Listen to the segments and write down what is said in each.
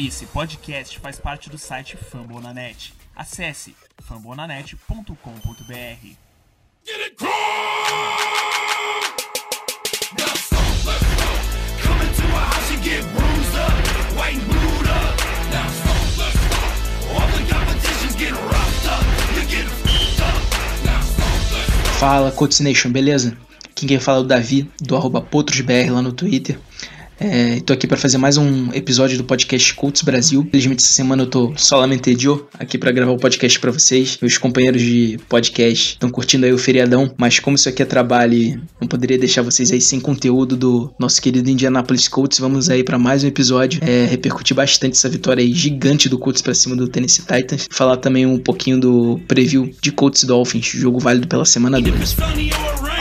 Esse podcast faz parte do site Fambonanet. Acesse fambonanet.com.br. Fala, Coach Nation, beleza? Quem quer falar é o Davi, do arroba PotrosBR lá no Twitter. É, tô aqui para fazer mais um episódio do podcast Colts Brasil. Felizmente essa semana eu tô solamente eu aqui para gravar o podcast para vocês. Meus companheiros de podcast estão curtindo aí o feriadão, mas como isso aqui é trabalho, não poderia deixar vocês aí sem conteúdo do nosso querido Indianapolis Colts. Vamos aí para mais um episódio, é, repercutir bastante essa vitória aí gigante do Colts para cima do Tennessee Titans. Falar também um pouquinho do preview de Colts Dolphins, jogo válido pela semana 2.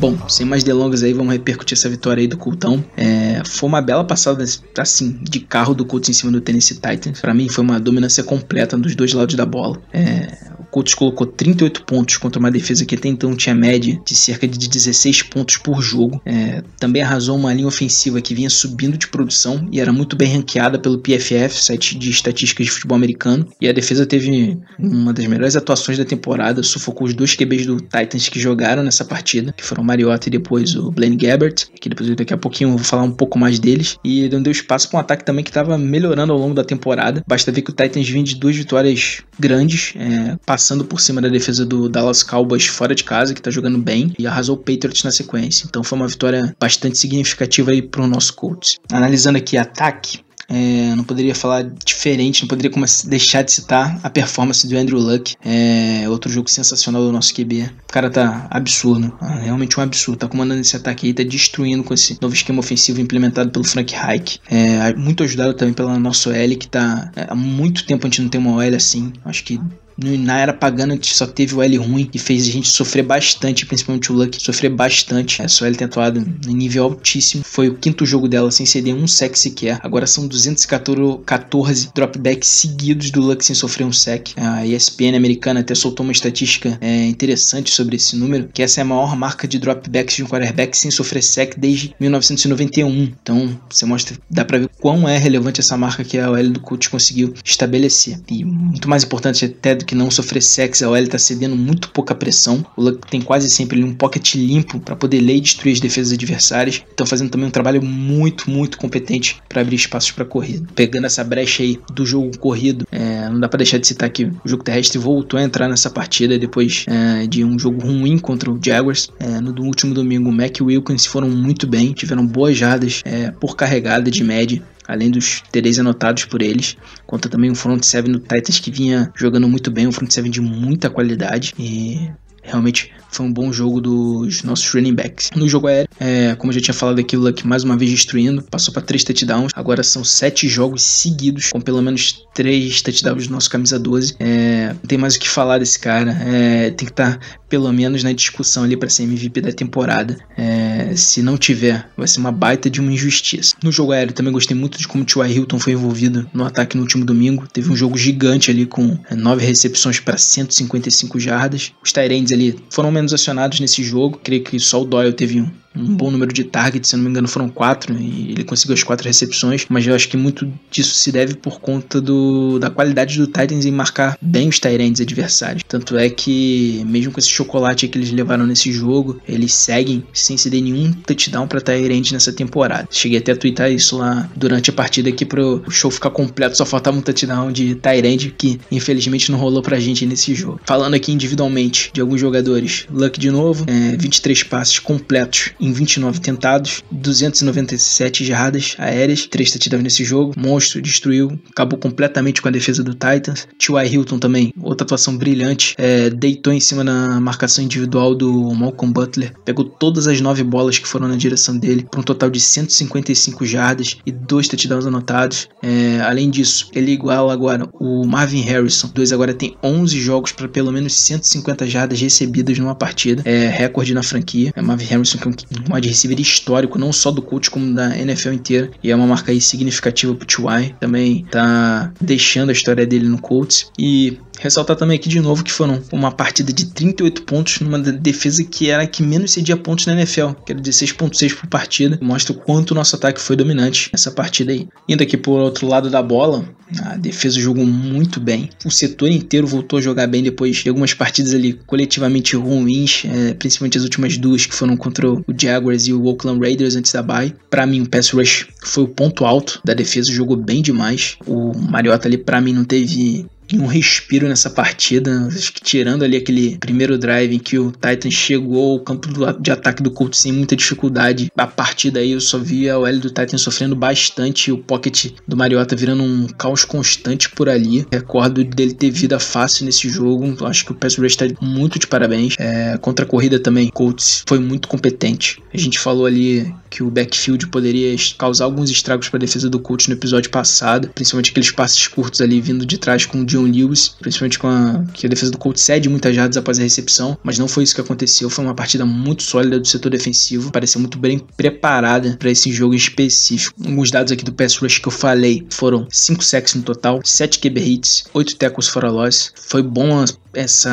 Bom, sem mais delongas aí, vamos repercutir essa vitória aí do Coltão. É, foi uma bela passada, assim, de carro do Colts em cima do Tennessee Titans. Pra mim foi uma dominância completa dos dois lados da bola. É, Colts colocou 38 pontos contra uma defesa que até então tinha média de cerca de 16 pontos por jogo. É, também arrasou uma linha ofensiva que vinha subindo de produção e era muito bem ranqueada pelo PFF, site de estatísticas de futebol americano. E a defesa teve uma das melhores atuações da temporada, sufocou os dois QBs do Titans que jogaram nessa partida, que foram o Mariota e depois o Blaine Gabbert, que depois daqui a pouquinho eu vou falar um pouco mais deles. E não deu espaço para um ataque também que estava melhorando ao longo da temporada. Basta ver que o Titans vinha de duas vitórias grandes, é, passando por cima da defesa do Dallas Cowboys fora de casa, que tá jogando bem, e arrasou o Patriots na sequência. Então foi uma vitória bastante significativa aí pro nosso Colts. Analisando aqui ataque, é, não poderia falar diferente, não poderia deixar de citar a performance do Andrew Luck. É, outro jogo sensacional do nosso QB. O cara tá absurdo, ah, realmente um absurdo. Tá comandando esse ataque aí, tá destruindo com esse novo esquema ofensivo implementado pelo Frank Reich. É, muito ajudado também pela nossa OL, que tá é, há muito tempo a gente não tem uma OL assim. Acho que na era pagana a gente só teve o L ruim e fez a gente sofrer bastante, principalmente o Luck, sofrer bastante. É ele ter atuado em nível altíssimo. Foi o quinto jogo dela sem ceder um sec sequer. Agora são 214 dropbacks seguidos do Luck sem sofrer um sec. A ESPN americana até soltou uma estatística é, interessante sobre esse número, que essa é a maior marca de dropbacks de um quarterback sem sofrer sec desde 1991. Então, você mostra, dá pra ver quão é relevante essa marca que a OL do Colts conseguiu estabelecer. E muito mais importante até do que não sofrer sex, a OL tá cedendo muito pouca pressão. O Luck tem quase sempre ali um pocket limpo para poder ler e destruir as defesas adversárias. Estão fazendo também um trabalho muito, muito competente para abrir espaços para corrida. Pegando essa brecha aí do jogo corrido, é, não dá para deixar de citar que o jogo terrestre voltou a entrar nessa partida depois é, de um jogo ruim contra o Jaguars. É, no último domingo, o Mac e o Wilkins foram muito bem, tiveram boas jardas é, por carregada de média além dos TDs anotados por eles, conta também um front seven do Titans que vinha jogando muito bem, um front seven de muita qualidade. E realmente foi um bom jogo dos nossos running backs. No jogo aéreo, é, como eu já tinha falado aqui, o Luck mais uma vez destruindo, passou para três touchdowns, agora são sete jogos seguidos com pelo menos três touchdowns do nosso camisa 12. É, não tem mais o que falar desse cara, é, tem que estar pelo menos na discussão ali para ser MVP da temporada. É, se não tiver, vai ser uma baita de uma injustiça. No jogo aéreo também gostei muito de como o T.Y. Hilton foi envolvido no ataque no último domingo. Teve um jogo gigante ali com é, nove recepções para 155 jardas. Os Tyrands ali foram menos acionados nesse jogo. Creio que só o Doyle teve um, um bom número de targets, se não me engano foram quatro, e ele conseguiu as quatro recepções, mas eu acho que muito disso se deve por conta do, da qualidade do Titans em marcar bem os Tyrants adversários. Tanto é que, mesmo com esse chocolate que eles levaram nesse jogo, eles seguem sem ceder nenhum touchdown para Tyrant nessa temporada. Cheguei até a twittar isso lá durante a partida aqui pro show ficar completo, só faltava um touchdown de Tyrant que infelizmente não rolou pra gente nesse jogo. Falando aqui individualmente de alguns jogadores, Luck de novo, é, 23 passes completos em 29 tentados, 297 jardas aéreas, 3 touchdowns nesse jogo. Monstro, destruiu, acabou completamente com a defesa do Titans. T.Y. Hilton também, outra atuação brilhante, é, deitou em cima na marcação individual do Malcolm Butler, pegou todas as 9 bolas que foram na direção dele, para um total de 155 jardas e 2 touchdowns anotados. É, além disso, ele iguala agora o Marvin Harrison, dois agora tem 11 jogos para pelo menos 150 jardas recebidas numa partida, é recorde na franquia. É Marvin Harrison que é um um wide receiver histórico, não só do Colts, como da NFL inteira. E é uma marca aí significativa pro T.Y. Também tá deixando a história dele no Colts. E Ressaltar também aqui de novo que foram uma partida de 38 pontos numa defesa que era a que menos cedia pontos na NFL, que era 16.6 por partida. Mostra o quanto o nosso ataque foi dominante nessa partida aí. Indo aqui por outro lado da bola, a defesa jogou muito bem. O setor inteiro voltou a jogar bem depois de algumas partidas ali coletivamente ruins, é, principalmente as últimas duas que foram contra o Jaguars e o Oakland Raiders antes da bye. Para mim, o pass rush foi o ponto alto da defesa, jogou bem demais. O Mariota ali para mim não teve um respiro nessa partida. Acho que tirando ali aquele primeiro drive em que o Titan chegou ao campo de ataque do Colts sem muita dificuldade, a partir daí eu só via o L do Titan sofrendo bastante, o pocket do Mariota virando um caos constante por ali. Recordo dele ter vida fácil nesse jogo. Acho que o pass rush está muito de parabéns. É, contra a corrida também, Colts foi muito competente. A gente falou ali que o backfield poderia causar alguns estragos para a defesa do Colts no episódio passado, principalmente aqueles passes curtos ali vindo de trás com o John Lewis, principalmente com a que a defesa do Colts cede muitas jardas após a recepção, mas não foi isso que aconteceu. Foi uma partida muito sólida do setor defensivo, pareceu muito bem preparada para esse jogo específico. Alguns dados aqui do pass rush que eu falei foram 5 sacks no total, 7 QB hits, 8 tackles fora loss. Foi bom essa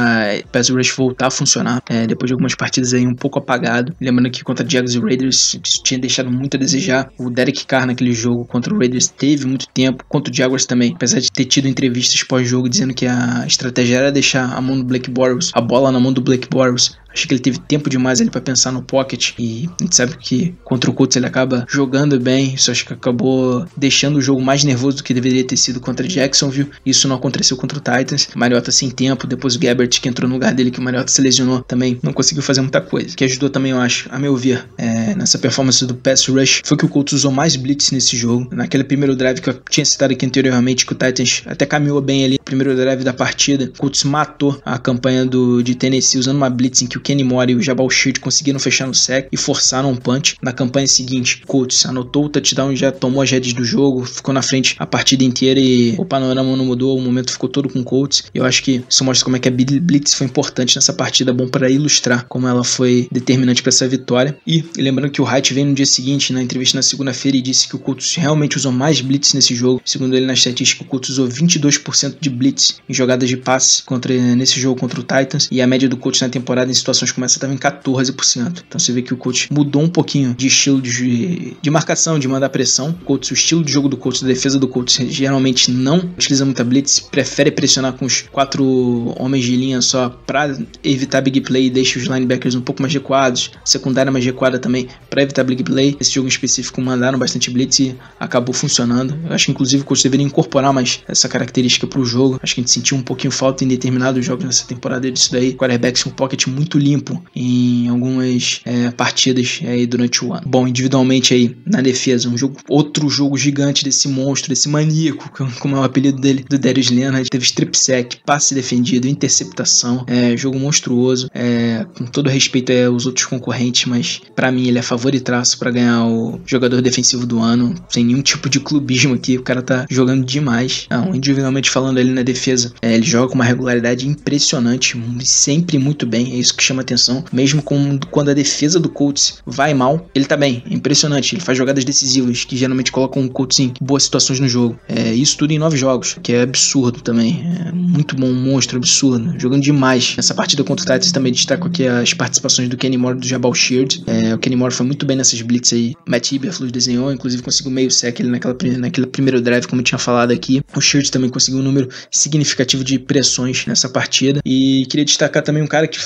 pass rush voltar a funcionar é, depois de algumas partidas aí um pouco apagado. Lembrando que contra Jags e Raiders isso tinha deixado muito a desejar. O Derek Carr naquele jogo contra o Raiders teve muito tempo, contra o Jaguars também, apesar de ter tido entrevistas pós-jogo dizendo que a estratégia era deixar a mão do Blake a bola na mão do Blake Bortles, Acho que ele teve tempo demais ali para pensar no pocket e a gente sabe que contra o Colts ele acaba jogando bem. Isso acho que acabou deixando o jogo mais nervoso do que deveria ter sido contra Jacksonville. Isso não aconteceu contra o Titans. Mariota sem tempo, depois o Gabbert que entrou no lugar dele que o Mariota se lesionou também não conseguiu fazer muita coisa. Que ajudou também, eu acho, a meu ver, é, nessa performance do pass rush foi que o Colts usou mais blitz nesse jogo. Naquele primeiro drive que eu tinha citado aqui anteriormente que o Titans até caminhou bem ali, primeiro drive da partida, o Colts matou a campanha do de Tennessee usando uma blitz em que o Kenny e o Jabal Shield conseguiram fechar no sec e forçaram um punch. Na campanha seguinte, Colts anotou o touchdown e já tomou as redes do jogo, ficou na frente a partida inteira e o panorama não mudou, o momento ficou todo com Colts. Eu acho que isso mostra como é que a Blitz foi importante nessa partida, bom para ilustrar como ela foi determinante para essa vitória. E lembrando que o Haidt veio no dia seguinte, na entrevista na segunda-feira, e disse que o Colts realmente usou mais Blitz nesse jogo. Segundo ele, na estatística, o Colts usou 22% de Blitz em jogadas de passe contra, nesse jogo contra o Titans, e a média do Colts na temporada em situações como essa em 14%. Então você vê que o coach mudou um pouquinho de estilo de, de marcação, de mandar pressão. O, coach, o estilo de jogo do coach, da defesa do coach, geralmente não utiliza muita blitz, prefere pressionar com os quatro homens de linha só para evitar big play e deixa os linebackers um pouco mais recuados, secundária mais recuada também para evitar big play. Esse jogo em específico mandaram bastante blitz e acabou funcionando. Eu acho que inclusive o coach deveria incorporar mais essa característica para o jogo. Acho que a gente sentiu um pouquinho falta em determinados jogos nessa temporada disso daí. Quarterbacks com pocket muito limpo em algumas é, partidas aí durante o ano. Bom, individualmente aí na defesa, um jogo, outro jogo gigante desse monstro, desse maníaco, como é o apelido dele, do Darius Leonard, teve strip sack, passe defendido, interceptação, é, jogo monstruoso, é, com todo respeito aos outros concorrentes, mas para mim ele é favoritaço para ganhar o jogador defensivo do ano, sem nenhum tipo de clubismo aqui, o cara tá jogando demais. Não, individualmente falando ali na defesa, é, ele joga com uma regularidade impressionante, sempre muito bem, é isso que chama atenção mesmo com, quando a defesa do Colts vai mal, ele tá bem. É impressionante. Ele faz jogadas decisivas que geralmente colocam o Colts em boas situações no jogo. É, isso tudo em nove jogos, que é absurdo também. É muito bom, um monstro, absurdo. Jogando demais. Nessa partida contra o Titans também destaco aqui as participações do Kenny Moore do Jabal Sheard. É, o Kenny Moore foi muito bem nessas blitz aí. Matt Iberflus desenhou, inclusive conseguiu meio sec ele naquela, naquele primeiro drive, como eu tinha falado aqui. O Sheard também conseguiu um número significativo de pressões nessa partida. E queria destacar também um cara que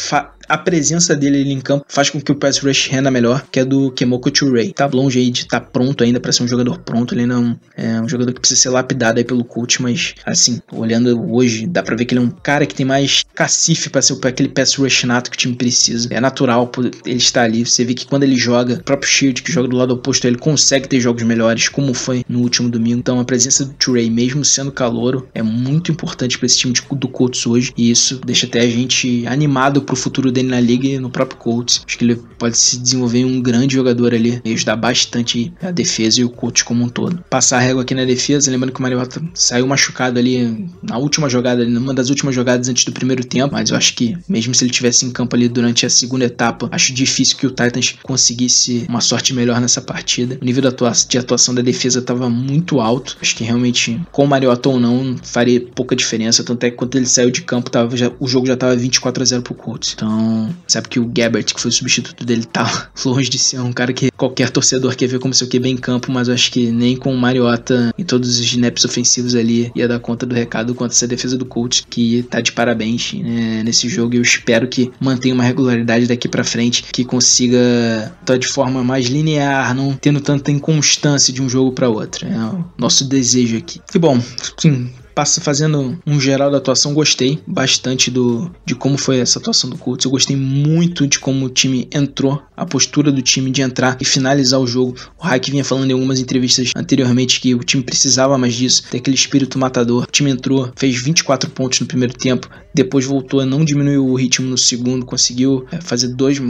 a presença dele ali em campo faz com que o pass rush renda melhor, que é do Kemoko Turei. Tá longe aí de estar tá pronto ainda para ser um jogador pronto, ele não é um jogador que precisa ser lapidado aí pelo coach, mas assim, olhando hoje, dá para ver que ele é um cara que tem mais cacife para ser aquele pass rush nato que o time precisa. É natural ele estar ali, você vê que quando ele joga, o próprio Shield que joga do lado oposto, ele consegue ter jogos melhores, como foi no último domingo. Então a presença do Turei, mesmo sendo calouro, é muito importante para esse time do Colts hoje, e isso deixa até a gente animado pro futuro dele dele na liga e no próprio Colts. Acho que ele pode se desenvolver em um grande jogador ali e ajudar bastante a defesa e o Colts como um todo. Passar a régua aqui na defesa, lembrando que o Mariota saiu machucado ali na última jogada, numa das últimas jogadas antes do primeiro tempo, mas eu acho que mesmo se ele tivesse em campo ali durante a segunda etapa, acho difícil que o Titans conseguisse uma sorte melhor nessa partida. O nível de atuação da defesa estava muito alto. Acho que realmente, com o Mariota ou não, faria pouca diferença. Tanto é que quando ele saiu de campo, tava, já, o jogo já estava 24 a 0 pro Colts. Então, sabe que o Gabbert, que foi o substituto dele, tá longe de ser um cara que qualquer torcedor quer ver como seu QB em campo, mas eu acho que nem com o Mariota e todos os snaps ofensivos ali ia dar conta do recado contra essa defesa do Colts, que tá de parabéns né, nesse jogo. E eu espero que mantenha uma regularidade daqui para frente, que consiga estar de forma mais linear, não tendo tanta inconstância de um jogo para outro. É o nosso desejo aqui. E bom, sim, passa fazendo um geral da atuação, gostei bastante do de como foi essa atuação do Colts. Eu gostei muito de como o time entrou, a postura do time de entrar e finalizar o jogo. O Hack vinha falando em algumas entrevistas anteriormente que o time precisava mais disso, ter aquele espírito matador. O time entrou, fez 24 pontos no primeiro tempo, depois voltou a não diminuir o ritmo no segundo, conseguiu é, fazer dois,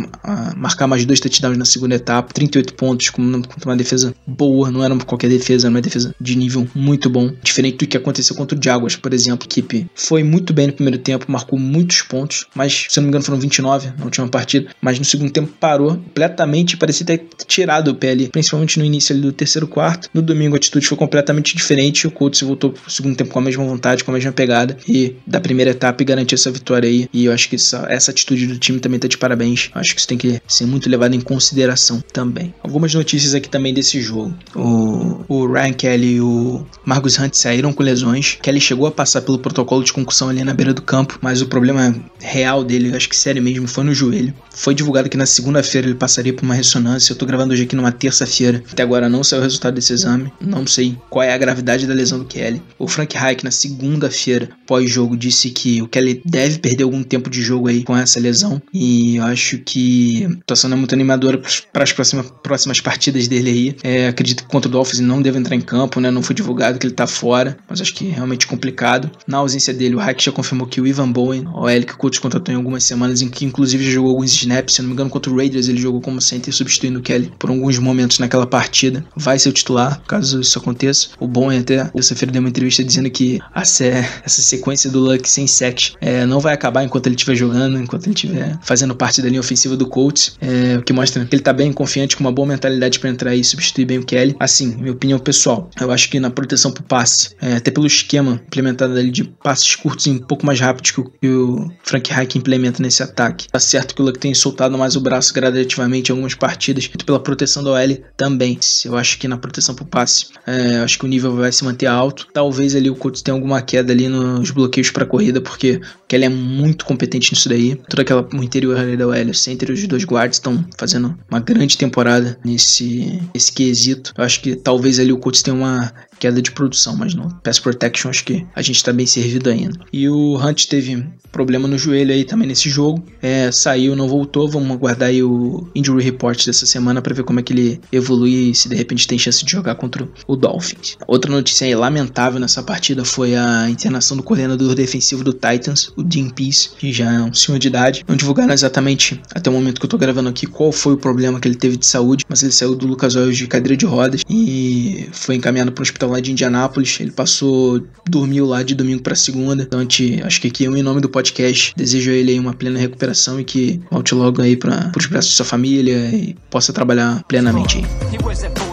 marcar mais dois touchdowns na segunda etapa, 38 pontos com uma defesa boa, não era qualquer defesa, era uma defesa de nível muito bom, diferente do que aconteceu contra o Jaguars, por exemplo, que foi muito bem no primeiro tempo, marcou muitos pontos, mas se não me engano foram 29 na última partida, mas no segundo tempo parou completamente, parecia ter tirado o pé ali, principalmente no início ali do terceiro quarto. No domingo a atitude foi completamente diferente, o Colts voltou pro segundo tempo com a mesma vontade, com a mesma pegada e da primeira etapa garantiu essa vitória aí. E eu acho que essa, essa atitude do time também tá de parabéns. Eu acho que isso tem que ser muito levado em consideração também. Algumas notícias aqui também desse jogo. O, o Ryan Kelly e o Marcus Hunt saíram com lesões. Kelly chegou a passar pelo protocolo de concussão ali na beira do campo, mas o problema real dele, acho que sério mesmo, foi no joelho. Foi divulgado que na segunda-feira ele passaria por uma ressonância. Eu tô gravando hoje aqui numa terça-feira. Até agora não saiu o resultado desse exame. Não sei qual é a gravidade da lesão do Kelly. O Frank Reich, na segunda-feira, pós-jogo, disse que o Kelly deve perder algum tempo de jogo aí com essa lesão. E eu acho que a situação é muito animadora para as próximas, próximas partidas dele aí. É, acredito que contra o Dolphins não deve entrar em campo, né? Não foi divulgado que ele tá fora. Mas acho que realmente complicado. Na ausência dele, o Hack já confirmou que o Ivan Bowen, o L que o coach contratou em algumas semanas, em que inclusive já jogou alguns snaps, se não me engano, contra o Raiders, ele jogou como center, substituindo o Kelly por alguns momentos naquela partida. Vai ser o titular, caso isso aconteça. O Bowen até, terça-feira, deu uma entrevista dizendo que essa sequência do Luck sem sacks é, não vai acabar enquanto ele estiver jogando, enquanto ele estiver fazendo parte da linha ofensiva do Colts, é, o que mostra que ele tá bem confiante, com uma boa mentalidade para entrar e substituir bem o Kelly. Assim, minha opinião pessoal, eu acho que na proteção pro passe, é, até pelo esquema implementado ali de passes curtos e um pouco mais rápidos que o, que o Frank Reich implementa nesse ataque. Tá certo que o Luck tem soltado mais o braço gradativamente em algumas partidas, pela proteção da OL também. Eu acho que na proteção pro passe, é, acho que o nível vai se manter alto. Talvez ali o Colts tenha alguma queda ali nos bloqueios para corrida, porque Kelly é muito competente nisso daí. Toda aquela o interior ali da OL, o center e os dois guards estão fazendo uma grande temporada nesse, nesse quesito. Eu acho que talvez ali o Colts tenha uma queda de produção, mas no Pass Protection acho que a gente tá bem servido ainda. E o Hunt teve problema no joelho aí também nesse jogo, é, saiu, não voltou, vamos aguardar aí o Injury Report dessa semana para ver como é que ele evolui e se de repente tem chance de jogar contra o Dolphins. Outra notícia aí lamentável nessa partida foi a internação do coordenador defensivo do Titans, o Dean Peace, que já é um senhor de idade. Não divulgaram exatamente até o momento que eu tô gravando aqui qual foi o problema que ele teve de saúde, mas ele saiu do Lucas Oil de cadeira de rodas e foi encaminhado para o hospital lá de Indianápolis. Ele passou, dormiu lá de domingo para segunda. Então, gente, acho que aqui eu, em nome do podcast, desejo a ele aí uma plena recuperação e que volte logo aí para os braços de sua família e possa trabalhar plenamente aí.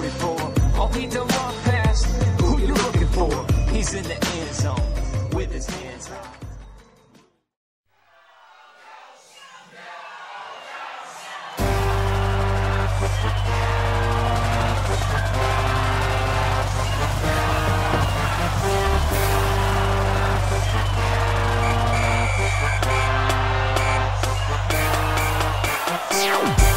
Bye.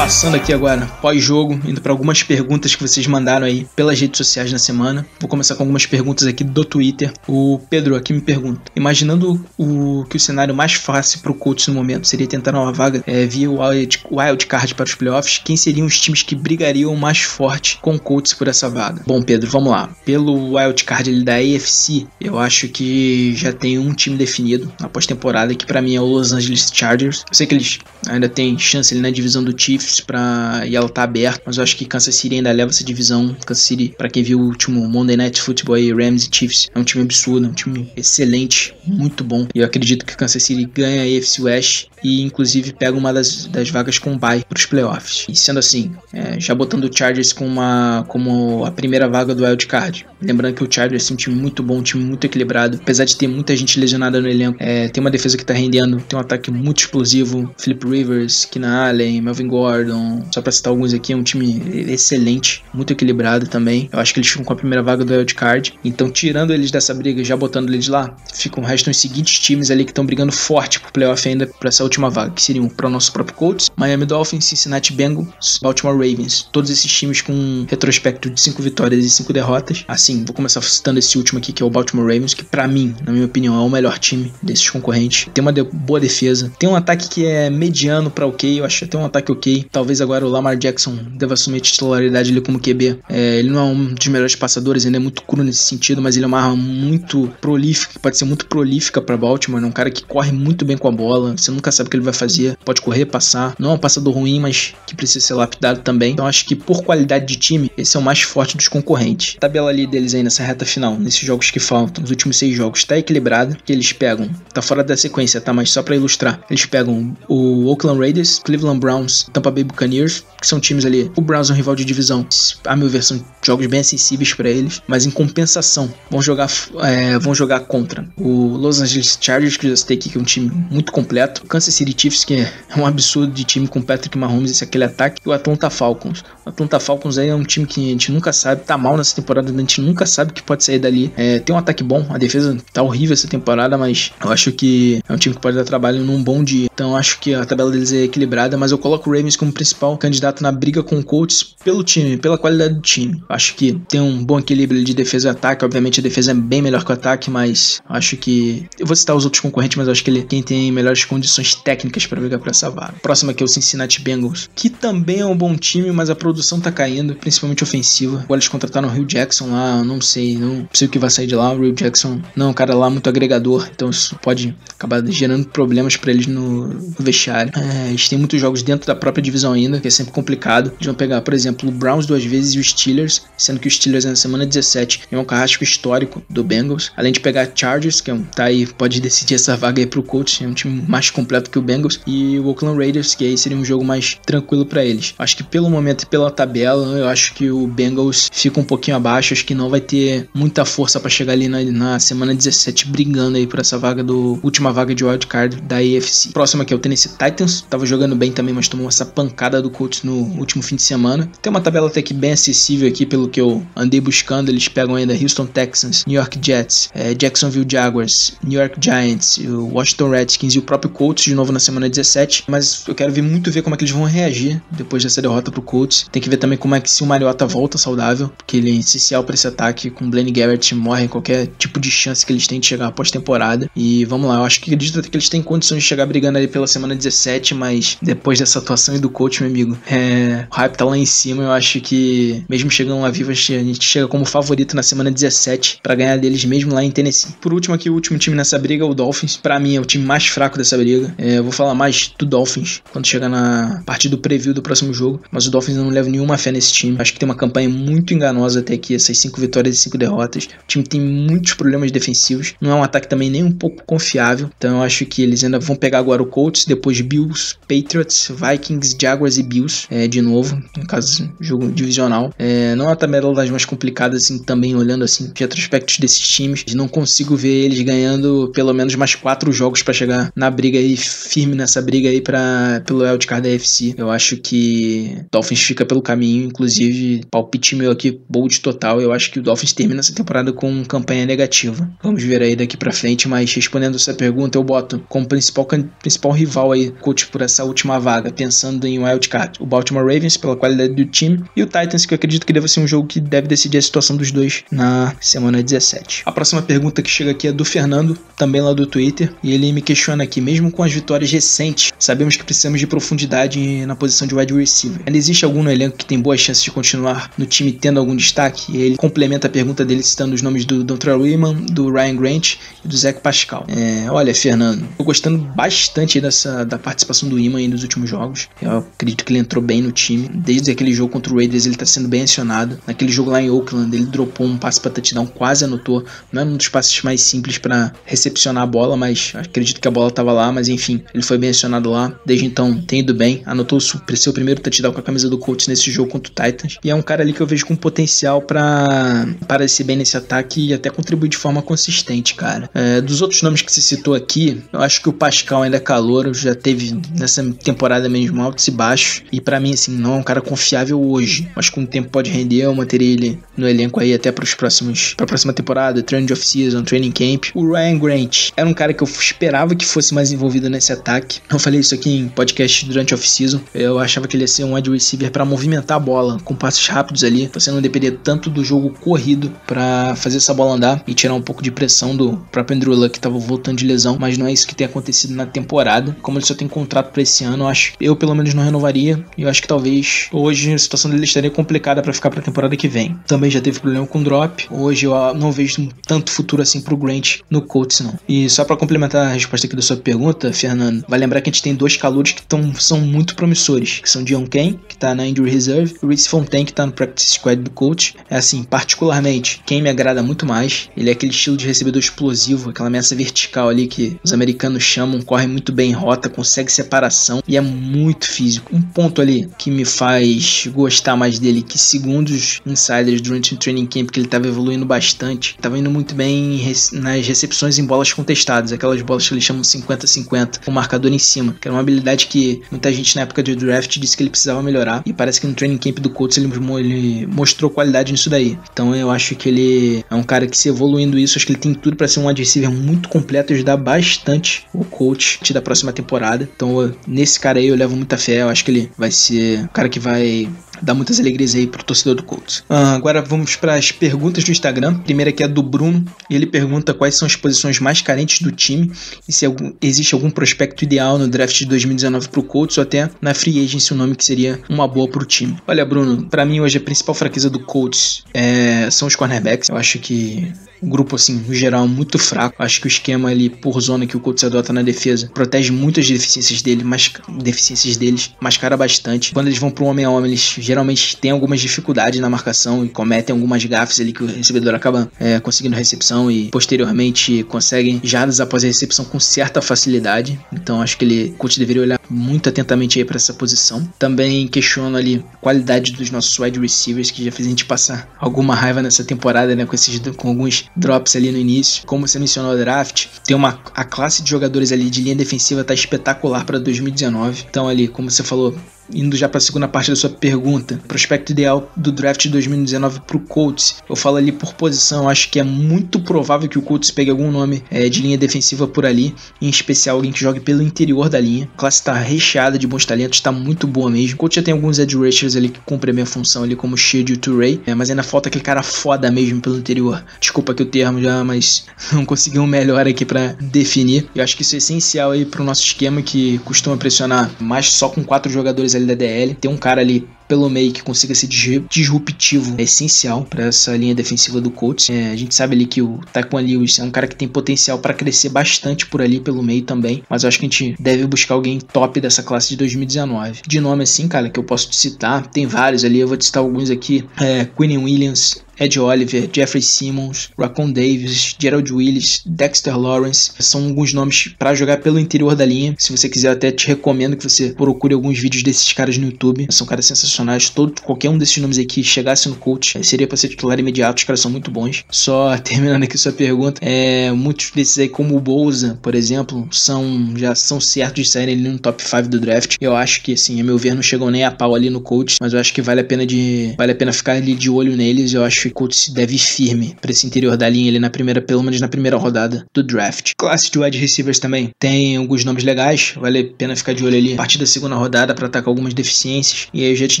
Passando aqui agora, pós-jogo, indo para algumas perguntas que vocês mandaram aí pelas redes sociais na semana. Vou começar com algumas perguntas aqui do Twitter. O Pedro aqui me pergunta: imaginando o que o cenário mais fácil para o Colts no momento seria tentar uma vaga é, via wild, wild card para os playoffs, quem seriam os times que brigariam mais forte com o Colts por essa vaga? Bom, Pedro, vamos lá. Pelo wild card da AFC, eu acho que já tem um time definido na pós-temporada que para mim é o Los Angeles Chargers. Eu sei que eles ainda têm chance ali na divisão do Chiefs para e tá aberta, mas eu acho que Kansas City ainda leva essa divisão. Kansas City, para quem viu o último Monday Night Football aí, Rams e Chiefs, é um time absurdo, é um time excelente, muito bom. E eu acredito que Kansas City ganha a AFC West e inclusive pega uma das, das vagas com bye para os playoffs. E sendo assim, é, já botando o Chargers com uma, como a primeira vaga do wild card. Lembrando que o Chargers é um time muito bom, um time muito equilibrado, apesar de ter muita gente lesionada no elenco. É, tem uma defesa que tá rendendo, tem um ataque muito explosivo. Philip Rivers, Keenan Allen, Melvin Gordon, só para citar alguns aqui, é um time excelente, muito equilibrado também. Eu acho que eles ficam com a primeira vaga do wild card. Então, tirando eles dessa briga, já botando eles lá, ficam restam os seguintes times ali que estão brigando forte pro playoff ainda para essa última vaga, que seriam para o nosso próprio Colts, Miami Dolphins, Cincinnati Bengals, Baltimore Ravens. Todos esses times com um retrospecto de 5 vitórias e 5 derrotas. Assim, vou começar citando esse último aqui, que é o Baltimore Ravens, que para mim, na minha opinião, é o melhor time desses concorrentes. Tem uma de boa defesa, tem um ataque que é mediano para ok, eu acho até um ataque ok. Talvez agora o Lamar Jackson deva assumir a titularidade ali como QB. É, ele não é um dos melhores passadores, ainda é muito cru nesse sentido, mas ele é uma arma muito prolífica, pode ser muito prolífica para Baltimore. É um cara que corre muito bem com a bola, você nunca sabe o que ele vai fazer, pode correr, passar. Não é um passador ruim, mas que precisa ser lapidado também. Então acho que por qualidade de time, esse é o mais forte dos concorrentes. A tabela ali deles aí nessa reta final, nesses jogos que faltam, os últimos seis jogos, tá equilibrada, que eles pegam, tá fora da sequência, tá? Mas só para ilustrar, eles pegam o Oakland Raiders, Cleveland Browns, Tampa Bay Buccaneers, que são times ali. O Browns é um rival de divisão, a meu ver, são jogos bem acessíveis para eles, mas em compensação, vão jogar, é, vão jogar contra o Los Angeles Chargers, que eu já citei aqui, que é um time muito completo, o Kansas City Chiefs, que é um absurdo de time com Patrick Mahomes, esse aquele ataque, e o Atlanta Falcons. O Atlanta Falcons aí é um time que a gente nunca sabe, tá mal nessa temporada, a gente nunca sabe que pode sair dali. É, tem um ataque bom, a defesa tá horrível essa temporada, mas eu acho que é um time que pode dar trabalho num bom dia. Então acho que a tabela deles é equilibrada, mas eu coloco o Ravens como principal candidato na briga com o Colts pelo time, pela qualidade do time. Acho que tem um bom equilíbrio de defesa e ataque, obviamente a defesa é bem melhor que o ataque, mas acho que eu vou citar os outros concorrentes, mas acho que ele quem tem melhores condições técnicas para brigar por essa vaga. Próximo aqui é o Cincinnati Bengals, que também é um bom time, mas a produção tá caindo, principalmente ofensiva. Agora eles contrataram o Rio Jackson lá, não sei, não sei o que vai sair de lá. O Rio Jackson não é um cara lá muito agregador, então isso pode acabar gerando problemas para eles no, no vestiário. É, eles têm muitos jogos dentro da própria divisão ainda, que é sempre complicado. Eles vão pegar, por exemplo, o Browns duas vezes e o Steelers, sendo que o Steelers na semana 17 é um carrasco histórico do Bengals. Além de pegar Chargers, que é um, tá aí, pode decidir essa vaga aí pro coach, é um time mais completo que o Bengals, e o Oakland Raiders, que aí seria um jogo mais tranquilo para eles. Acho que pelo momento e pela tabela, eu acho que o Bengals fica um pouquinho abaixo, acho que não vai ter muita força para chegar ali na, na, semana 17 brigando aí por essa vaga do última vaga de wildcard da AFC. Próximo aqui é o Tennessee Titans, tava jogando bem também, mas tomou essa pancada do Colts no último fim de semana. Tem uma tabela até que bem acessível aqui pelo que eu andei buscando, eles pegam ainda Houston Texans, New York Jets, é, Jacksonville Jaguars, New York Giants, Washington Redskins e o próprio Colts de novo na semana 17, mas eu quero ver muito ver como é que eles vão reagir depois dessa derrota pro Colts. Tem que ver também como é que se o Mariota volta saudável, porque ele é essencial para esse ataque. Com o Blaine Garrett morre qualquer tipo de chance que eles têm de chegar após temporada. E vamos lá, eu acho que acredito que eles têm condições de chegar brigando ali pela semana 17, mas depois dessa atuação aí do coach, meu amigo, é, o hype tá lá em cima. Eu acho que mesmo chegando lá vivo, a gente chega como favorito na semana 17 para ganhar deles mesmo lá em Tennessee. Por último aqui, o último time nessa briga, o Dolphins. Para mim é o time mais fraco dessa briga. É, eu vou falar mais do Dolphins quando chegar na parte do preview do próximo jogo, mas o Dolphins não levo nenhuma fé nesse time. Acho que tem uma campanha muito enganosa até aqui, essas cinco vitórias e cinco derrotas. O time tem muitos problemas defensivos, não é um ataque também nem um pouco confiável. Então eu acho que eles ainda vão pegar agora o Colts, depois Bills, Patriots, Vikings, Jaguars e Bills, é, de novo, no caso jogo divisional. É, não é a tabela das mais complicadas assim, também olhando assim retrospectos desses times. Não consigo ver eles ganhando pelo menos mais quatro jogos para chegar na briga aí firme nessa briga aí para pelo wildcard da FC. Eu acho que Dolphins fica pelo caminho, inclusive palpite meu aqui bold total. Eu acho que o Dolphins termina essa temporada com campanha negativa. Vamos ver aí daqui para frente, mas respondendo essa pergunta, eu boto como principal principal rival aí coach por essa última vaga, pensando em wildcard. O Baltimore Ravens, pela qualidade do time, e o Titans, que eu acredito que deve ser um jogo que deve decidir a situação dos dois na semana 17. A próxima pergunta que chega aqui é do Fernando, também lá do Twitter, e ele me questiona aqui, mesmo com as vitórias recentes, sabemos que precisamos de profundidade na posição de wide receiver. Ainda existe algum no elenco que tem boas chances de continuar no time tendo algum destaque? E ele complementa a pergunta dele citando os nomes do Dontrell Wiman, do Ryan Grant e do Zach Pascal. É, olha, Fernando, tô gostando bastante dessa da participação do Iman nos últimos jogos. Eu acredito que ele entrou bem no time. Desde aquele jogo contra o Raiders, ele tá sendo bem acionado. Naquele jogo lá em Oakland, ele dropou um passe para touchdown, quase anotou. Não é um dos passes mais simples para recepcionar a bola, mas acredito que a bola tava lá, mas enfim, ele foi bem acionado lá. Desde então, tem ido bem. Anotou seu primeiro touchdown com a camisa do Colts nesse jogo contra o Titans. E é um cara ali que eu vejo com potencial para aparecer bem nesse ataque e até contribuir de forma consistente, cara. É, dos outros nomes que você citou aqui, eu acho que o Pascal ainda é calor, já teve nessa temporada mesmo altos e baixos. E para mim, assim, não é um cara confiável hoje, mas com o tempo pode render. Eu manteria ele no elenco aí até para os próximos, para a próxima temporada, training of season, training camp. O Ryan Grant era um cara que eu esperava que fosse mais envolvido nesse ataque. Eu falei isso aqui em podcast durante a off-season. Eu achava que ele ia ser um wide receiver para movimentar a bola com passos rápidos ali. Você não depender tanto do jogo corrido para fazer essa bola andar e tirar um pouco de pressão do próprio Andrew Luck que tava voltando de lesão, mas não é isso que tem acontecido na temporada. Como ele só tem contrato para esse ano, eu acho eu pelo menos não renovaria. E eu acho que talvez hoje a situação dele estaria complicada para ficar para a temporada que vem. Também já teve problema com drop. Hoje eu não vejo tanto futuro assim pro Grant no Colts não. E só para complementar a resposta aqui da sua pergunta, Fernando, vai lembrar que a gente tem dois calouros que tão, são muito promissores, que são Dion Kane, que tá na injury reserve, e Reese Fontaine, que tá no practice squad do coach. É assim, particularmente, quem me agrada muito mais, ele é aquele estilo de recebedor explosivo, aquela ameaça vertical ali que os americanos chamam, corre muito bem em rota, consegue separação e é muito físico. Um ponto ali que me faz gostar mais dele, que segundo os insiders durante o training camp, que ele estava evoluindo bastante, estava indo muito bem nas recepções em bolas contestadas, aquelas bolas que eles chamam 50-50, com marcador em cima, que era uma habilidade que muita gente na época de draft disse que ele precisava melhorar, e parece que no training camp do Colts ele, ele mostrou qualidade nisso daí. Então eu acho que ele é um cara que se evoluindo isso, acho que ele tem tudo para ser um wide receiver muito completo e ajudar bastante o coach da próxima temporada. Então nesse cara aí eu levo muita fé, eu acho que ele vai ser um cara que vai dar muitas alegrias aí pro torcedor do Colts. Ah, agora vamos para as perguntas do Instagram. Primeira aqui é do Bruno. Ele pergunta quais são as posições mais carentes do time e se algum, existe algum prospecto ideal no draft de 2019 pro Colts ou até na free agency um nome que seria uma boa pro time. Olha, Bruno, para mim hoje a principal fraqueza do Colts é, são os cornerbacks. Eu acho que o grupo, assim, no geral, muito fraco. Acho que o esquema ali por zona que o Colts adota na defesa protege muitas deficiências dele, mas deficiências deles, mascara bastante. Quando eles vão pro homem a homem, eles geralmente têm algumas dificuldades na marcação e cometem algumas gafes ali que o recebedor acaba é, conseguindo recepção e posteriormente conseguem jardas após a recepção com certa facilidade. Então acho que ele, Colts deveria olhar muito atentamente aí para essa posição. Também questiono ali a qualidade dos nossos wide receivers que já fez a gente passar alguma raiva nessa temporada, né, com esses com alguns drops ali no início. Como você mencionou o draft, tem uma a classe de jogadores ali de linha defensiva tá espetacular para 2019. Então ali, como você falou, indo já para a segunda parte da sua pergunta, prospecto ideal do draft de 2019 para o Colts. Eu falo ali por posição, acho que é muito provável que o Colts pegue algum nome é, de linha defensiva por ali, em especial alguém que jogue pelo interior da linha. A classe está recheada de bons talentos, está muito boa mesmo. O Colts já tem alguns edge rushers ali que cumprem a minha função ali, como Shield e Turay, é, mas ainda falta aquele cara foda mesmo pelo interior. Desculpa aqui o termo já, mas não consegui um melhor aqui para definir. Eu acho que isso é essencial aí para o nosso esquema que costuma pressionar mais só com quatro jogadores ali da DL. Tem um cara ali pelo meio que consiga ser disruptivo é essencial para essa linha defensiva do Colts. É, a gente sabe ali que o Taquan Lewis é um cara que tem potencial para crescer bastante por ali pelo meio também, mas eu acho que a gente deve buscar alguém top dessa classe de 2019. De nome assim, cara, que eu posso te citar, tem vários ali, eu vou te citar alguns aqui. É, Quinn Williams, Ed Oliver, Jeffrey Simmons, Raccoon Davis, Gerald Willis, Dexter Lawrence. São alguns nomes para jogar pelo interior da linha. Se você quiser, até te recomendo que você procure alguns vídeos desses caras no YouTube. São caras sensacionais. Todo, qualquer um desses nomes aqui chegasse no coach, eh, seria para ser titular imediato. Os caras são muito bons. Só terminando aqui sua pergunta, é, muitos desses aí, como o Bolsa, por exemplo, são já são certos de saírem ali no top 5 do draft. Eu acho que, assim, a meu ver, não chegam nem a pau ali no coach, mas eu acho que vale a pena de vale a pena ficar ali de olho neles. Eu acho Colts deve ir firme para esse interior da linha ali na primeira, pelo menos na primeira rodada do draft. Classe de wide receivers também tem alguns nomes legais, vale a pena ficar de olho ali a partir da segunda rodada para atacar algumas deficiências. E aí eu já te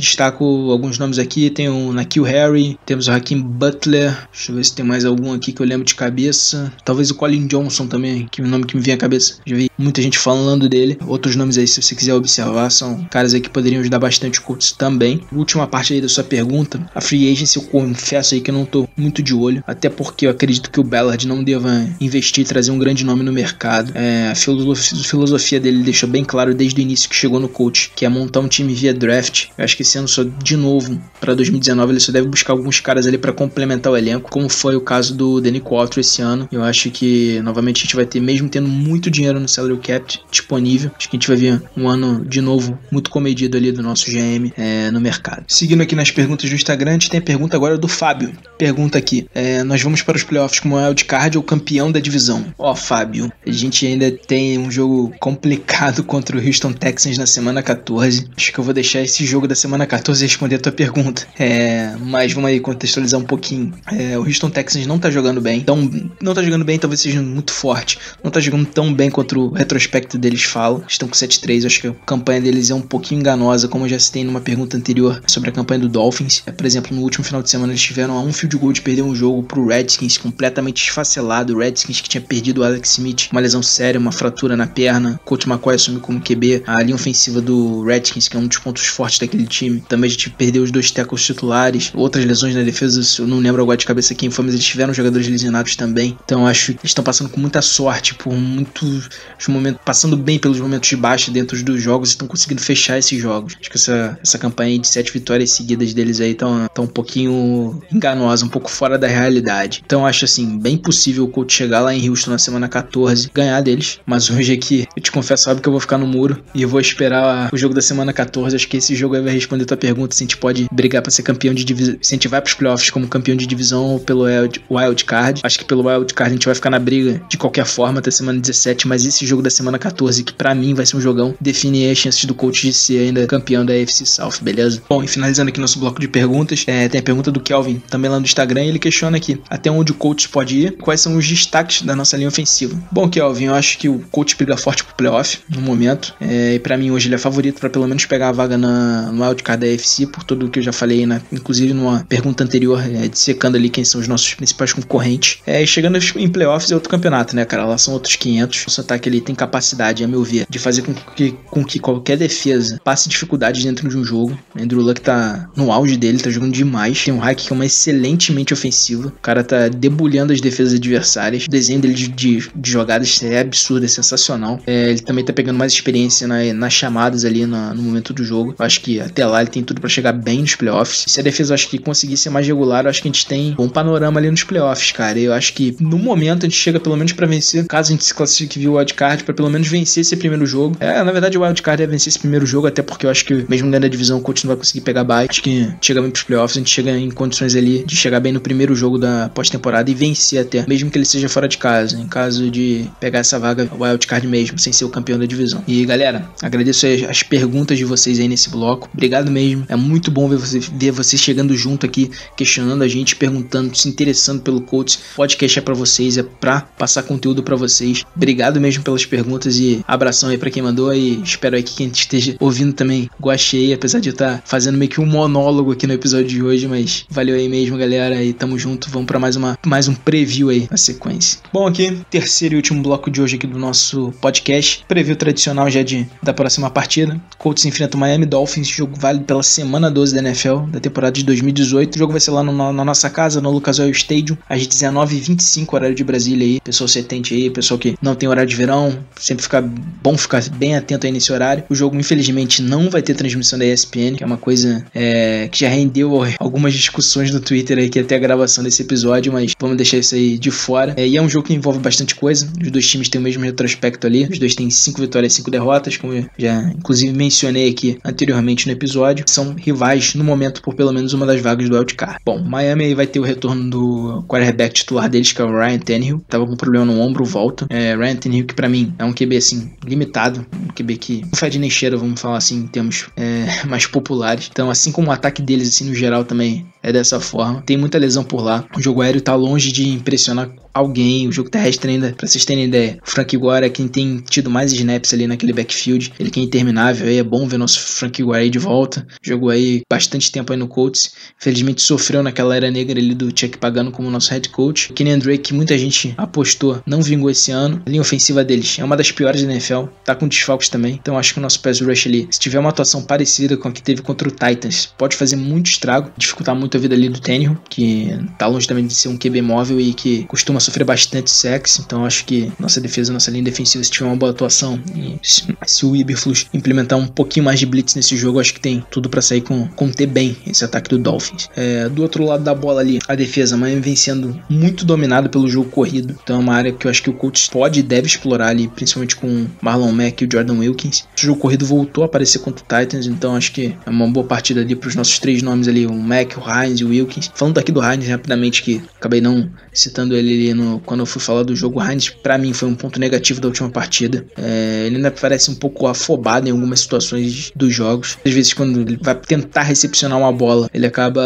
destaco alguns nomes aqui, tem o Nakil Harry, temos o Hakim Butler, deixa eu ver se tem mais algum aqui que eu lembro de cabeça. Talvez o Colin Johnson também, que é o nome que me vem à cabeça. Já vi muita gente falando dele. Outros nomes aí, se você quiser observar, são caras aí que poderiam ajudar bastante o Colts também. Última parte aí da sua pergunta, a free agency eu confesso aí que eu não tô muito de olho, até porque eu acredito que o Ballard não deva investir e trazer um grande nome no mercado. É, a filosofia dele deixou bem claro desde o início que chegou no coach, que é montar um time via draft. Eu acho que ano só de novo para 2019 ele só deve buscar alguns caras ali para complementar o elenco, como foi o caso do Danny Quattro esse ano. Eu acho que novamente a gente vai ter mesmo tendo muito dinheiro no salary cap disponível. Acho que a gente vai ver um ano de novo muito comedido ali do nosso GM é, no mercado. Seguindo aqui nas perguntas do Instagram, a gente tem a pergunta agora do Fábio. Pergunta aqui: é, nós vamos para os playoffs como wildcard ou campeão da divisão? Ó, oh, Fábio, a gente ainda tem um jogo complicado contra o Houston Texans na semana 14. Acho que eu vou deixar esse jogo da semana 14 responder a tua pergunta. É, mas vamos aí contextualizar um pouquinho. É, o Houston Texans não tá jogando bem. Então, não tá jogando bem, talvez seja muito forte. Não tá jogando tão bem quanto o retrospecto deles fala. Estão com 7-3. Acho que a campanha deles é um pouquinho enganosa, como eu já citei numa pergunta anterior sobre a campanha do Dolphins. É, por exemplo, no último final de semana eles tiveram a um field goal de perder um jogo pro Redskins completamente esfacelado. O Redskins que tinha perdido o Alex Smith, uma lesão séria, uma fratura na perna. Coach McCoy assumiu como QB. A linha ofensiva do Redskins, que é um dos pontos fortes daquele time. Também a gente perdeu os dois tackles titulares. Outras lesões na defesa, eu não lembro agora de cabeça quem foi, mas eles tiveram jogadores lesionados também. Então acho que eles estão passando com muita sorte por muitos momentos, passando bem pelos momentos de baixa dentro dos jogos e estão conseguindo fechar esses jogos. Acho que essa, essa campanha de sete vitórias seguidas deles aí estão tá um pouquinho enganosa, um pouco fora da realidade. Então acho assim, bem possível o Colts chegar lá em Houston na semana 14, ganhar deles. Mas hoje aqui, eu te confesso, sabe que eu vou ficar no muro e eu vou esperar o jogo da semana 14. Acho que esse jogo aí vai responder a tua pergunta se a gente pode brigar para ser campeão de divisão, se a gente vai pros playoffs como campeão de divisão ou pelo wild card. Acho que pelo wild card a gente vai ficar na briga de qualquer forma até semana 17, mas esse jogo da semana 14, que para mim vai ser um jogão, define as chances do coach de ser ainda campeão da AFC South, beleza? Bom, e finalizando aqui nosso bloco de perguntas, é, tem a pergunta do Kelvin, também lá no Instagram, ele questiona aqui até onde o coach pode ir, quais são os destaques da nossa linha ofensiva. Bom, Kelvin, eu acho que o coach briga forte pro playoff no momento, é, e para mim hoje ele é favorito para pelo menos pegar a vaga na, no wildcard da AFC, por tudo que eu já falei, na, inclusive numa pergunta anterior, é, dissecando ali quem são os nossos principais concorrentes. É, chegando em playoffs é outro campeonato, né, cara? Lá são outros 500. O ataque ele tem capacidade, a meu ver, de fazer com que, com que qualquer defesa passe dificuldades dentro de um jogo. Andrew Luck tá no auge dele, tá jogando demais. Tem um hack que é uma excelentemente ofensiva. O cara tá debulhando as defesas adversárias. O desenho dele de, de, de jogadas é absurdo, é sensacional. É, ele também tá pegando mais experiência na, nas chamadas ali na, no momento do jogo. Eu acho que até lá ele tem tudo para chegar bem nos playoffs. E se a defesa acho que conseguir ser mais regular, eu acho que a gente tem um panorama ali nos playoffs, cara. Eu acho que no momento a gente chega pelo menos para vencer, caso a gente se classifique via wildcard, para pelo menos vencer esse primeiro jogo. É, na verdade o wildcard é vencer esse primeiro jogo, até porque eu acho que mesmo ganhando a divisão o coach não vai conseguir pegar bye. Acho que chega bem pros playoffs, a gente chega em condições ali de chegar bem no primeiro jogo da pós-temporada e vencer até, mesmo que ele seja fora de casa, em caso de pegar essa vaga wildcard mesmo, sem ser o campeão da divisão. E galera, agradeço as, as perguntas de vocês aí nesse bloco. Obrigado mesmo. É muito bom ver você, ver você chegando junto aqui, questionando a gente, perguntando, se interessando pelo coach. Podcast é para vocês, é pra passar conteúdo para vocês. Obrigado mesmo pelas perguntas e abração aí para quem mandou e espero aí que quem esteja ouvindo também goste aí, apesar de eu estar tá fazendo meio que um monólogo aqui no episódio de hoje, mas valeu aí mesmo, galera, e tamo junto. Vamos para mais uma mais um preview aí na sequência. Bom, aqui, terceiro e último bloco de hoje aqui do nosso podcast. Preview tradicional já de da próxima partida. Colts enfrenta o Miami Dolphins, jogo válido pela semana 12 da NFL da temporada de 2018. O jogo vai ser lá no, na nossa casa, no Lucas Oil Stadium, às 19h25, horário de Brasília aí. Pessoal setente aí, pessoal que não tem horário de verão, sempre fica bom ficar bem atento aí nesse horário. O jogo, infelizmente, não vai ter transmissão da ESPN, que é uma coisa é, que já rendeu algumas discussões no aí, que até a gravação desse episódio, mas vamos deixar isso aí de fora. É, e é um jogo que envolve bastante coisa. Os dois times têm o mesmo retrospecto ali. Os dois têm cinco vitórias e cinco derrotas, como eu já inclusive mencionei aqui anteriormente no episódio. São rivais no momento por pelo menos uma das vagas do wildcard. Bom, Miami vai ter o retorno do quarterback titular deles, que é o Ryan Tannehill. Tava com problema no ombro, volta. É, Ryan Tannehill, que para mim é um QB assim, limitado. Um QB que não faz de nem cheira, vamos falar assim, em termos é, mais populares. Então, assim como o ataque deles, assim, no geral, também é dessa forma. Tem muita lesão por lá. O jogo aéreo tá longe de impressionar alguém. O jogo terrestre ainda, pra vocês terem ideia, o Frank Gore é quem tem tido mais snaps ali naquele backfield. Ele que é interminável aí, é bom ver nosso Frank Gore aí de volta. Jogou aí bastante tempo aí no Colts. Infelizmente sofreu naquela era negra ali do Chuck pagando como nosso head coach. Kenny Drake, que muita gente apostou, não vingou esse ano. A linha ofensiva deles é uma das piores da NFL. Tá com desfalques também. Então acho que o nosso pass rush ali, se tiver uma atuação parecida com a que teve contra o Titans, pode fazer muito estrago, dificultar muito a vida ali do Tannehill, que tá longe também de ser um QB móvel e que costuma sofrer bastante sexo, então acho que nossa defesa, nossa linha defensiva, se tiver uma boa atuação e se, o Iberflux implementar um pouquinho mais de blitz nesse jogo, acho que tem tudo para sair com conter bem esse ataque do Dolphins. É, do outro lado da bola ali, a defesa Miami vem sendo muito dominada pelo jogo corrido, então é uma área que eu acho que o Colts pode e deve explorar ali, principalmente com Marlon Mack e o Jordan Wilkins. O jogo corrido voltou a aparecer contra o Titans, então acho que é uma boa partida ali para os nossos três nomes ali, o Mack, o Hines e o Wilkins. Falando aqui do Hines rapidamente, que acabei não citando ele no, quando eu fui falar do jogo, o Heinz para mim foi um ponto negativo da última partida. É, ele ainda parece um pouco afobado em algumas situações dos jogos. Às vezes quando ele vai tentar recepcionar uma bola, ele acaba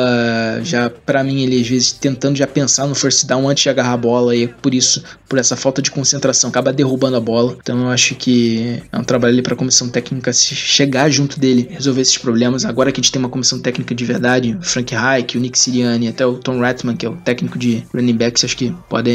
já, para mim, ele às vezes tentando já pensar no first down antes de agarrar a bola e por isso, por essa falta de concentração, acaba derrubando a bola. Então eu acho que é um trabalho ali para a comissão técnica chegar junto dele, resolver esses problemas. Agora que a gente tem uma comissão técnica de verdade, Frank Reich, o Nick Sirianni, até o Tom Ratman, que é o técnico de running backs, acho que podem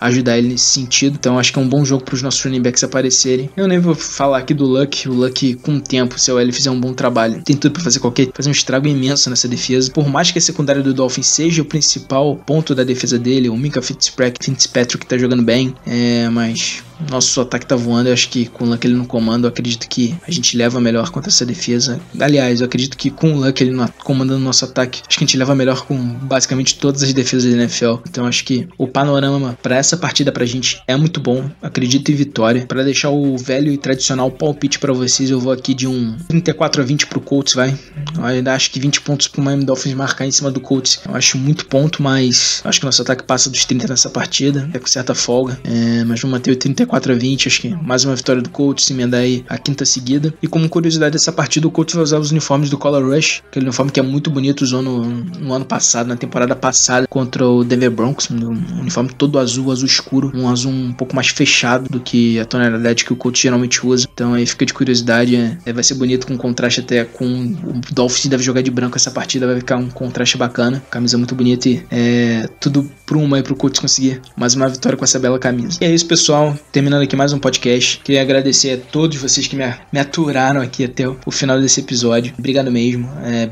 ajudar ele nesse sentido. Então acho que é um bom jogo para os nossos running backs aparecerem. Eu nem vou falar aqui do Luck. O Luck, com o tempo, se o L fizer um bom trabalho, tem tudo para fazer qualquer fazer um estrago imenso nessa defesa. Por mais que a secundária do Dolphins seja o principal ponto da defesa dele, o Minka Fitzpatrick, Fitzpatrick tá jogando bem, é, mas nosso ataque tá voando. Eu acho que com o Luck ele no comando, eu acredito que a gente leva melhor contra essa defesa. Aliás, eu acredito que com o Luck ele no, comandando nosso ataque, acho que a gente leva melhor com basicamente todas as defesas da NFL. Então acho que o panorama para essa partida pra gente é muito bom. Acredito em vitória. Para deixar o velho e tradicional palpite para vocês, eu vou aqui de um 34 a 20 pro Colts, vai. Eu ainda acho que 20 pontos pro Miami Dolphins marcar em cima do Colts. Eu acho muito ponto, mas acho que nosso ataque passa dos 30 nessa partida. É com certa folga. É, mas vamos manter o 34 a 20. Acho que mais uma vitória do Colts, emendar aí a quinta seguida. E como curiosidade dessa partida, o Colts vai usar os uniformes do Color Rush, aquele uniforme que é muito bonito, usou no, no ano passado, na temporada passada, contra o Denver Broncos. Um uniforme todo azul, azul escuro, um azul um pouco mais fechado do que a tonalidade que o Colts geralmente usa. Então aí fica de curiosidade. É, vai ser bonito com contraste até com o Dolphins deve jogar de branco essa partida, vai ficar um contraste bacana. Camisa muito bonita e é tudo pro uma e pro Colts conseguir mais uma vitória com essa bela camisa. E é isso, pessoal. Terminando aqui mais um podcast. Queria agradecer a todos vocês que me, me aturaram aqui até o, o final desse episódio. Obrigado mesmo. É,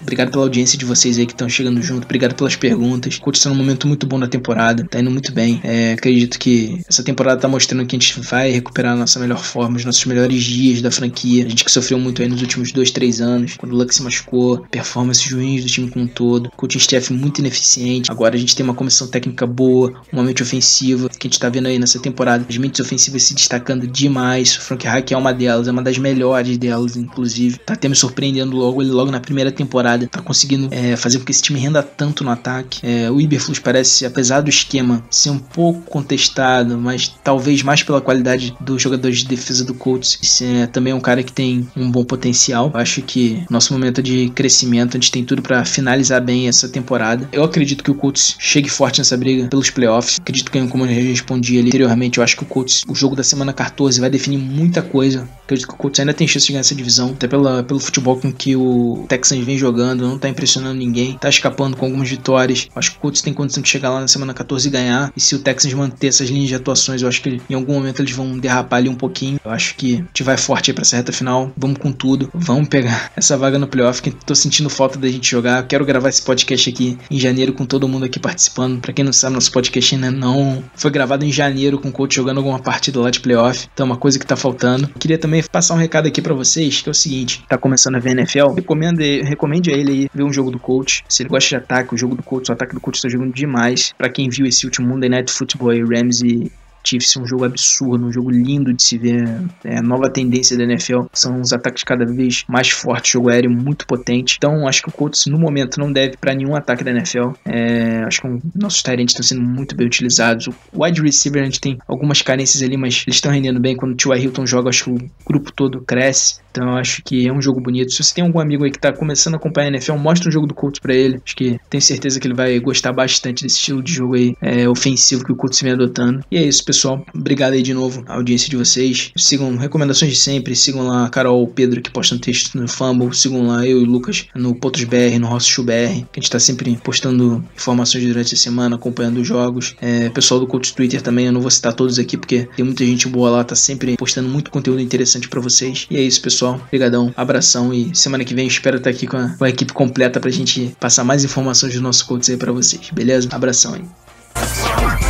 obrigado pela audiência de vocês aí que estão chegando junto. Obrigado pelas perguntas. Está num momento muito bom da temporada. Tá indo muito bem. É, acredito que essa temporada tá mostrando que a gente vai recuperar a nossa melhor forma, os nossos melhores dias da franquia. A gente que sofreu muito aí nos últimos dois, três anos. Quando o Luck se machucou, performance ruins do time como um todo. Coaching staff muito ineficiente. Agora a gente tem uma comissão técnica boa, uma mente ofensiva que a gente tá vendo aí nessa temporada. As mentes ofensivas se destacando demais. O Frank Reich é uma delas, é uma das melhores delas, inclusive. Tá até me surpreendendo logo, ele logo na primeira temporada. Tá conseguindo é, fazer com que esse time renda tanto no ataque. É, o Iberflux parece, apesar do esquema ser um pouco contestado, mas talvez mais pela qualidade dos jogadores de defesa do Colts, é também um cara que tem um bom potencial. Eu acho que nosso momento de crescimento, a gente tem tudo para finalizar bem essa temporada. Eu acredito que o Colts chegue forte nessa briga pelos playoffs. Acredito que, como eu respondi ali anteriormente, eu acho que o Colts, o jogo da semana 14 vai definir muita coisa. Acredito que o Colts ainda tem chance de ganhar essa divisão, até pela, pelo futebol com que o Texans vem jogando, não tá impressionando ninguém, tá escapando com algumas vitórias. Acho que o Colts tem condição de chegar lá na semana 14 e ganhar. E se o Texans manter essas linhas de atuações, eu acho que em algum momento eles vão derrapar ali um pouquinho. Eu acho que a gente vai forte aí pra essa reta final. Vamos com tudo. Vamos pegar essa vaga no playoff que tô sentindo falta da gente jogar. Quero gravar esse podcast aqui em janeiro com todo mundo aqui participando. Para quem não sabe, nosso podcast ainda não foi gravado em janeiro com o coach jogando alguma partida lá de playoff. Então, é uma coisa que tá faltando. Queria também passar um recado aqui para vocês, que é o seguinte: tá começando a ver NFL, recomende, recomende a ele aí ver um jogo do coach. Se ele gosta de ataque, o jogo do coach, o ataque do coach tá jogando demais. Para quem viu esse último Monday Night Football e Rams e Chiefs é um jogo absurdo, um jogo lindo de se ver. É a nova tendência da NFL. São os ataques cada vez mais fortes, jogo aéreo muito potente. Então, acho que o Colts, no momento, não deve para nenhum ataque da NFL. É, acho que um, nossos Tyrants estão sendo muito bem utilizados. O wide receiver, a gente tem algumas carências ali, mas eles estão rendendo bem. Quando o T.Y. Hilton joga, acho que o grupo todo cresce. Então eu acho que é um jogo bonito. Se você tem algum amigo aí que tá começando a acompanhar a NFL, mostra um jogo do Colts pra ele. Acho que tenho certeza que ele vai gostar bastante desse estilo de jogo aí é, ofensivo que o Colts vem adotando. E é isso, pessoal. Obrigado aí de novo a audiência de vocês. Sigam recomendações de sempre. Sigam lá a Carol, Pedro que postam texto no Fumble. Sigam lá eu e o Lucas no Potos BR, no Rosso BR, que a gente tá sempre postando informações durante a semana, acompanhando os jogos. É, pessoal do Colts Twitter também, eu não vou citar todos aqui porque tem muita gente boa lá, tá sempre postando muito conteúdo interessante para vocês. E é isso, pessoal. Obrigadão, abração e semana que vem espero estar aqui com a, com a equipe completa pra gente passar mais informações do nosso Colts aí pra vocês, beleza? Abração aí.